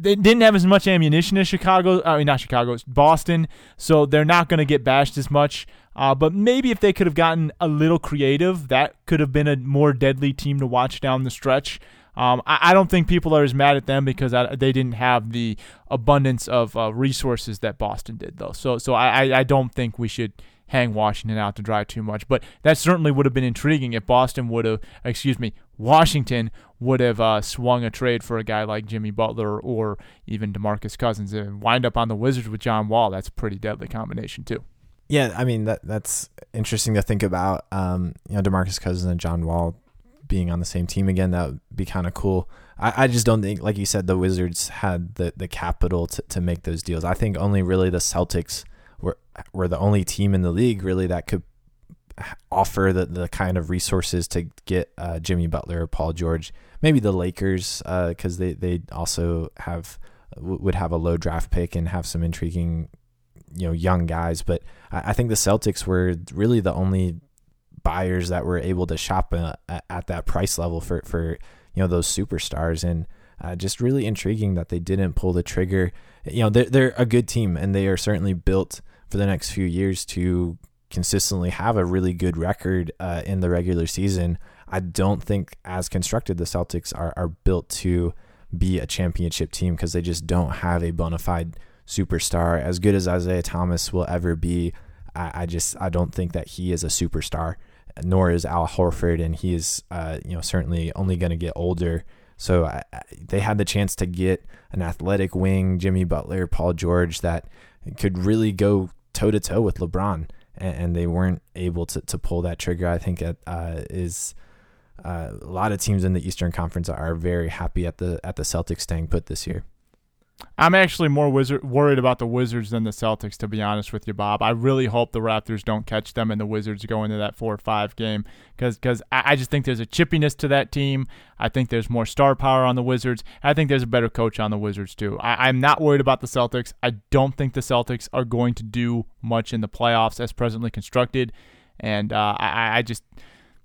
Speaker 2: they didn't have as much ammunition as Chicago. I mean, not Chicago, it's Boston. So they're not going to get bashed as much. Uh, but maybe if they could have gotten a little creative, that could have been a more deadly team to watch down the stretch. Um, I, I, don't think people are as mad at them because I, they didn't have the abundance of uh, resources that Boston did, though. So, so I, I don't think we should hang Washington out to dry too much. But that certainly would have been intriguing if Boston would have, excuse me, Washington would have uh, swung a trade for a guy like Jimmy Butler or even DeMarcus Cousins and wind up on the Wizards with John Wall. That's a pretty deadly combination too.
Speaker 1: Yeah, I mean that that's interesting to think about. Um, you know, DeMarcus Cousins and John Wall being on the same team again. That would be kind of cool. I, I just don't think, like you said, the Wizards had the the capital to, to make those deals. I think only really the Celtics were were the only team in the league really that could offer the, the kind of resources to get uh, Jimmy Butler or Paul George. Maybe the Lakers because uh, they they also have would have a low draft pick and have some intriguing you know young guys. But I, I think the Celtics were really the only buyers that were able to shop uh, at that price level for for you know those superstars and uh, just really intriguing that they didn't pull the trigger. You know, they're, they're a good team and they are certainly built for the next few years to consistently have a really good record uh, in the regular season. I don't think, as constructed, the Celtics are, are built to be a championship team because they just don't have a bona fide superstar. As good as Isaiah Thomas will ever be, I, I just I don't think that he is a superstar. Nor is Al Horford, and he is, uh, you know, certainly only going to get older. So I, they had the chance to get an athletic wing, Jimmy Butler, Paul George, that could really go toe to toe with LeBron, and, and, they weren't able to, to pull that trigger. I think it uh, is uh, a lot of teams in the Eastern Conference are very happy at the at the Celtics staying put this year.
Speaker 2: I'm actually more wizard, worried about the Wizards than the Celtics, to be honest with you, Bob. I really hope the Raptors don't catch them and the Wizards go into that 4 or 5 game because I, I just think there's a chippiness to that team. I think there's more star power on the Wizards. I think there's a better coach on the Wizards, too. I, I'm not worried about the Celtics. I don't think the Celtics are going to do much in the playoffs as presently constructed. And uh, I, I just,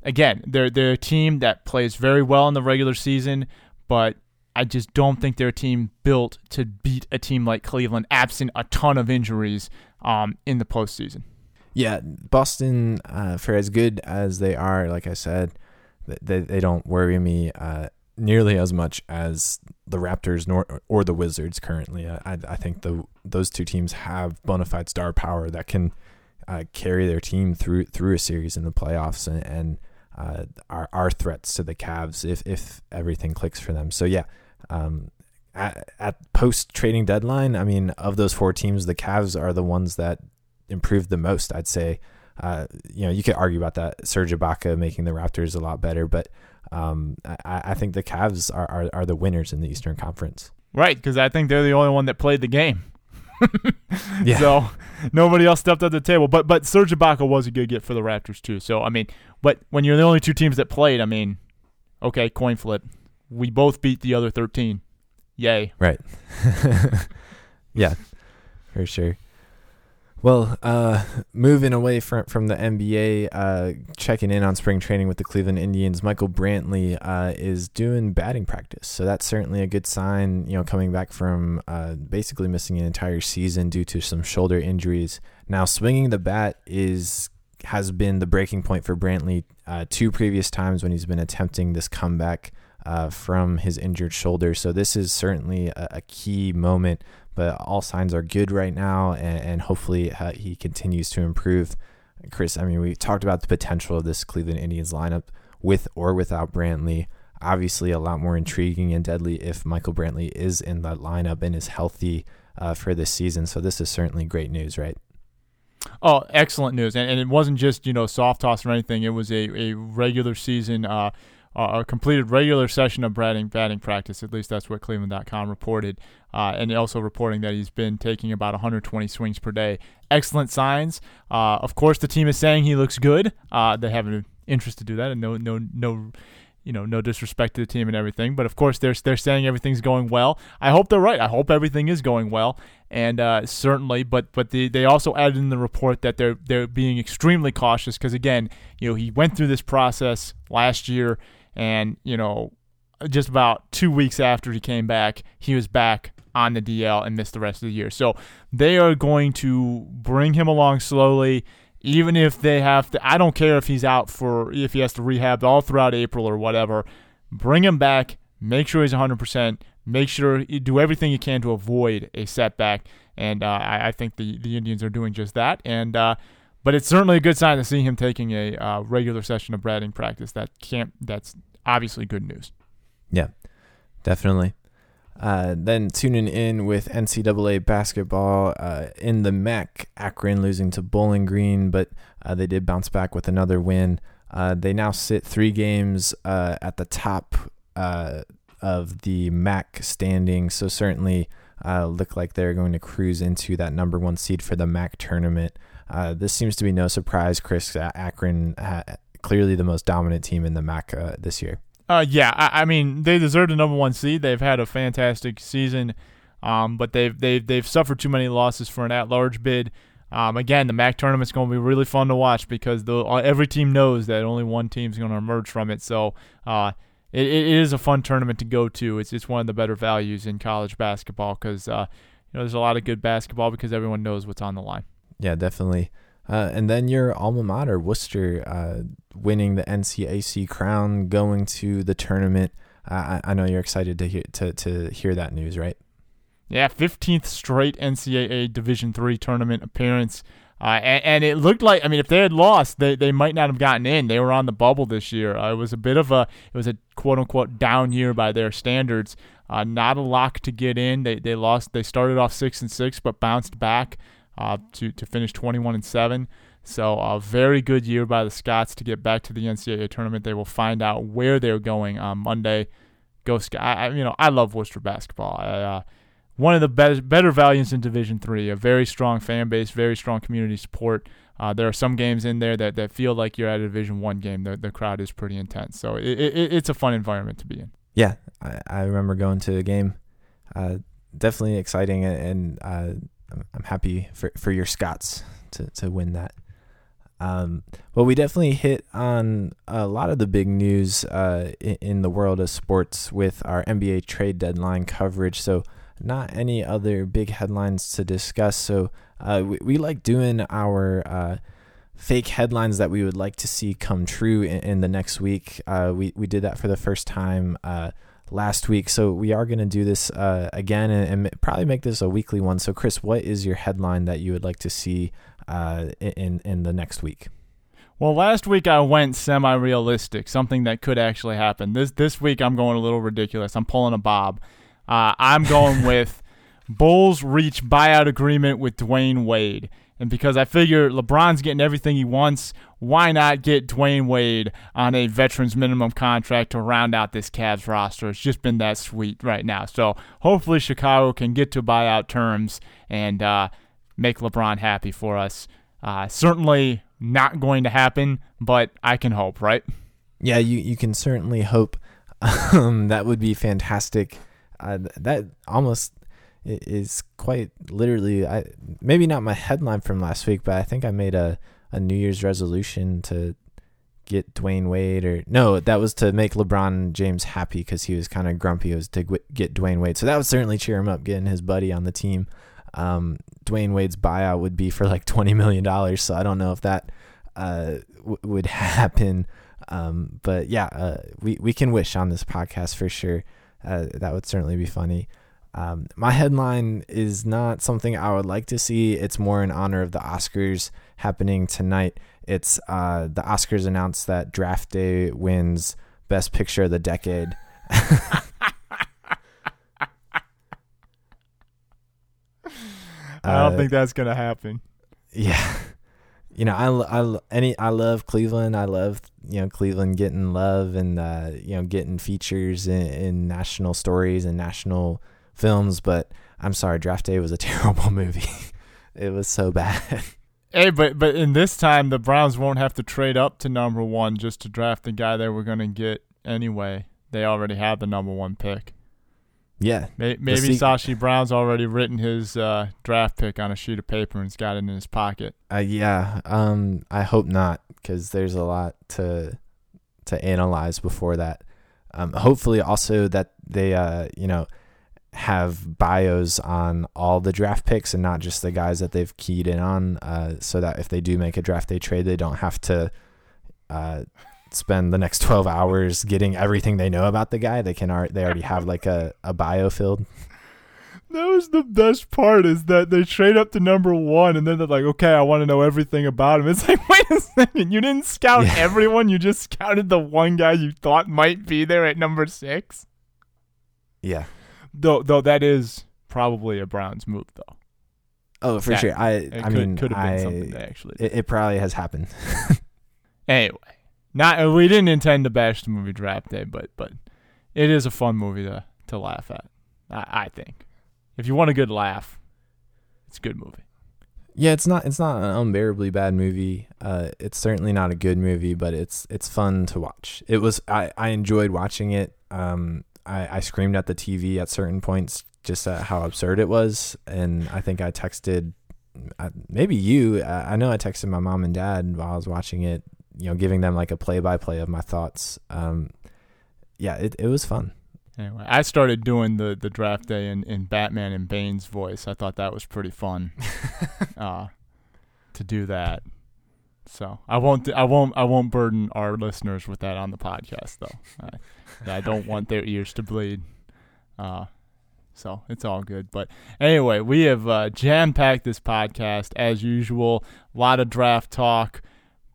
Speaker 2: again, they're, they're a team that plays very well in the regular season, but I just don't think they're a team built to beat a team like Cleveland, absent a ton of injuries um, in the postseason.
Speaker 1: Yeah, Boston, uh, for as good as they are, like I said, they they don't worry me uh, nearly as much as the Raptors nor or the Wizards currently. I I think the those two teams have bona fide star power that can uh, carry their team through through a series in the playoffs and, and uh, are are threats to the Cavs if if everything clicks for them. So yeah, um, at, at post trading deadline, I mean, of those four teams, the Cavs are the ones that improved the most. I'd say. Uh, you know, you could argue about that. Serge Ibaka making the Raptors a lot better, but um, I, I, think the Cavs are, are, are the winners in the Eastern Conference.
Speaker 2: Right, because I think they're the only one that played the game. [laughs] yeah. So nobody else stepped up the table. But but Serge Ibaka was a good get for the Raptors too. So I mean, but when you're the only two teams that played, I mean, okay, coin flip we both beat the other 13. Yay.
Speaker 1: Right. [laughs] yeah, for sure. Well, uh, moving away from from the NBA, uh, checking in on spring training with the Cleveland Indians, Michael Brantley uh, is doing batting practice, so that's certainly a good sign. You know, coming back from uh, basically missing an entire season due to some shoulder injuries. Now, swinging the bat is has been the breaking point for Brantley uh, two previous times when he's been attempting this comeback uh, from his injured shoulder. So this is certainly a, a, key moment, but all signs are good right now, and, and hopefully uh, he continues to improve. Chris, I mean, we talked about the potential of this Cleveland Indians lineup with or without Brantley. Obviously, a lot more intriguing and deadly if Michael Brantley is in that lineup and is healthy uh, for this season. So this is certainly great news, right?
Speaker 2: Oh, excellent news! And, and it wasn't just you know soft toss or anything. It was a, a regular season uh, uh, a completed regular session of batting batting practice. At least that's what Cleveland.com reported, uh, and also reporting that he's been taking about 120 swings per day. Excellent signs. Uh, of course, the team is saying he looks good. Uh, they have an interest to do that, and no no no. You know, no disrespect to the team and everything, but of course they're they're saying everything's going well. I hope they're right. I hope everything is going well, and uh, certainly, but but the, they also added in the report that they're they're being extremely cautious because again, you know, he went through this process last year and, you know, just about two weeks after he came back, he was back on the DL and missed the rest of the year. So they are going to bring him along slowly, even if they have to. I don't care if he's out for, if he has to rehab all throughout April or whatever. Bring him back, make sure he's 100%, make sure you do everything you can to avoid a setback. And uh, I, I, think the, the Indians are doing just that. And, uh, but it's certainly a good sign to see him taking a uh, regular session of batting practice. That can't. That's obviously good news.
Speaker 1: Yeah, definitely. Uh, then tuning in with NCAA basketball uh, in the MAC, Akron losing to Bowling Green, but uh, they did bounce back with another win. Uh, they now sit three games uh, at the top uh, of the MAC standing, so certainly look like they're going to cruise into that number one seed for the MAC tournament. Uh, this seems to be no surprise. Chris Akron, clearly the most dominant team in the MAC uh, this year.
Speaker 2: Uh, yeah, I, I, mean they deserve the number one seed. They've had a fantastic season, um, but they've they've they've suffered too many losses for an at-large bid. um, again, the MAC tournament's going to be really fun to watch because the, uh, every team knows that only one team's going to emerge from it. So uh, it, it is a fun tournament to go to. It's it's one of the better values in college basketball because uh, you know there's a lot of good basketball because everyone knows what's on the line.
Speaker 1: Yeah, definitely. Uh, and then your alma mater, Wooster, uh, winning the NCAC crown, going to the tournament. I, I know you're excited to hear to, to hear that news, right?
Speaker 2: Yeah, 15th straight NCAA Division three tournament appearance. Uh, and, and, it looked like I mean, if they had lost, they, they might not have gotten in. They were on the bubble this year. Uh, it was a bit of a it was a quote unquote down year by their standards. Uh, not a lock to get in. They they lost. They started off six and six, but bounced back uh, to to finish 21 and seven. So a very good year by the Scots to get back to the NCAA tournament. They will find out where they're going on Monday. Go Scott! I, you know I love Wooster basketball. I, uh, one of the better, better values in Division Three. A very strong fan base, very strong community support. Uh, there are some games in there that, that feel like you're at a Division One game. The, the crowd is pretty intense, so it, it, it's a fun environment to be in.
Speaker 1: Yeah, I, I remember going to a game. Uh, definitely exciting, and uh, I'm happy for, for your Scots to, to win that. Um, well, we definitely hit on a lot of the big news uh, in, in the world of sports with our NBA trade deadline coverage. So not any other big headlines to discuss. So uh, we, we, like doing our uh, fake headlines that we would like to see come true in, in the next week. Uh, we we did that for the first time uh, last week, so we are going to do this uh, again and, and, probably make this a weekly one. So Chris, what is your headline that you would like to see uh, in in the next week?
Speaker 2: Well, last week I went semi-realistic, something that could actually happen. This this week I'm going a little ridiculous. I'm pulling a Bob. Uh, I'm going [laughs] with Bulls reach buyout agreement with Dwyane Wade. And because I figure LeBron's getting everything he wants, why not get Dwyane Wade on a veterans minimum contract to round out this Cavs roster? It's just been that sweet right now. So hopefully Chicago can get to buyout terms and uh, make LeBron happy for us. Uh, certainly not going to happen, but I can hope, right?
Speaker 1: Yeah, you, you can certainly hope. [laughs] Um, that would be fantastic uh, that almost is quite literally I maybe not my headline from last week, but I think I made a a New Year's resolution to get Dwyane Wade or no, that was to make LeBron James happy because he was kind of grumpy. It was to get Dwyane Wade, so that would certainly cheer him up getting his buddy on the team. Um, Dwyane Wade's buyout would be for like twenty million dollars, so I don't know if that uh, w- would [laughs] happen. Um, but yeah, uh, we we can wish on this podcast for sure. Uh, that would certainly be funny. Um, my headline is not something I would like to see. It's more in honor of the Oscars happening tonight. It's uh, the Oscars announced that Draft Day wins Best Picture of the decade. [laughs]
Speaker 2: I don't uh, think that's gonna happen.
Speaker 1: Yeah, you know, I, I any I love Cleveland. I love you know Cleveland getting love and uh, you know getting features in, in, national stories and national films. But I'm sorry, Draft Day was a [laughs] terrible movie. it was so bad.
Speaker 2: Hey, but but in this time, the Browns won't have to trade up to number one just to draft the guy they were going to get anyway. They already have the number one pick.
Speaker 1: Yeah.
Speaker 2: Maybe Sashi Brown's already written his uh, draft pick on a sheet of paper and's got it in his pocket.
Speaker 1: Uh, yeah. Um, I hope not because there's a lot to to analyze before that. Um, hopefully, also that they, uh, you know, have bios on all the draft picks and not just the guys that they've keyed in on, uh, so that if they do make a draft day trade, they don't have to uh, spend the next 12 hours getting everything they know about the guy. They can they already have like a, a bio filled.
Speaker 2: That was the best part is that they trade up to number one and then they're like, okay, I want to know everything about him. [laughs] It's like, wait a second, you didn't scout yeah. everyone, you just scouted the one guy you thought might be there at number six.
Speaker 1: Yeah.
Speaker 2: Though though that is probably a Browns move though.
Speaker 1: Oh, for that, sure. I I could, mean could have been I, something they actually it, it probably has happened. [laughs]
Speaker 2: anyway. Not we didn't intend to bash the movie Draft Day, but but it is a fun movie to to laugh at. I, I think if you want a good laugh, it's a good movie.
Speaker 1: Yeah, it's not it's not an unbearably bad movie. Uh, it's certainly not a good movie, but it's it's fun to watch. It was I, I enjoyed watching it. Um, I, I screamed at the TV at certain points just at how absurd it was, and I think I texted I, maybe you. I, I know I texted my mom and dad while I was watching it. You know, giving them like a play by play of my thoughts. Um, yeah, it it was fun.
Speaker 2: Anyway, I started doing the, the draft day in, in Batman and Bane's voice. I thought that was pretty fun [laughs] uh, to do that. So I won't I won't I won't burden our listeners with that on the podcast though. I, I don't want their ears to bleed. Uh, so it's all good. But anyway, we have uh, jam packed this podcast as usual. A lot of draft talk,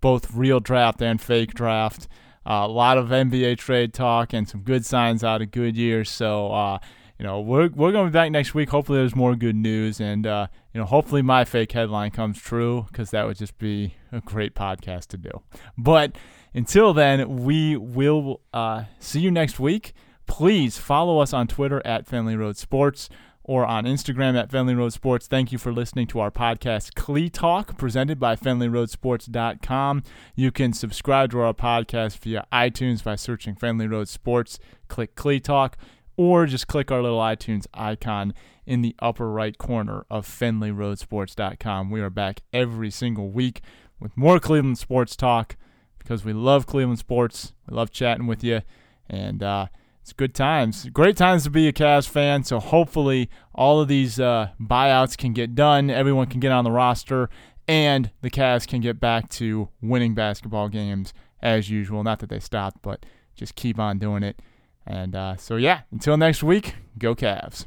Speaker 2: both real draft and fake draft. Uh, a lot of NBA trade talk and some good signs out of Goodyear. So, uh, you know, we're, we're going to be back next week. Hopefully, there's more good news. And, uh, you know, hopefully my fake headline comes true because that would just be a great podcast to do. But until then, we will uh, see you next week. Please follow us on Twitter at Fenley Road Sports or on Instagram at Fenley Road Sports. Thank you for listening to our podcast, Clee Talk, presented by FenleyRoadSports.com. You can subscribe to our podcast via iTunes by searching Fenley Road Sports, click Clee Talk, or just click our little iTunes icon in the upper right corner of FenleyRoadSports.com. We are back every single week with more Cleveland sports talk because we love Cleveland sports. We love chatting with you. And, uh, it's good times. Great times to be a Cavs fan. So hopefully all of these uh, buyouts can get done. Everyone can get on the roster, and the Cavs can get back to winning basketball games as usual. Not that they stopped, but just keep on doing it. And uh, so yeah, until next week, go Cavs.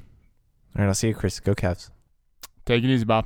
Speaker 1: All right, I'll see you, Chris. Go Cavs.
Speaker 2: Take it easy, Bob.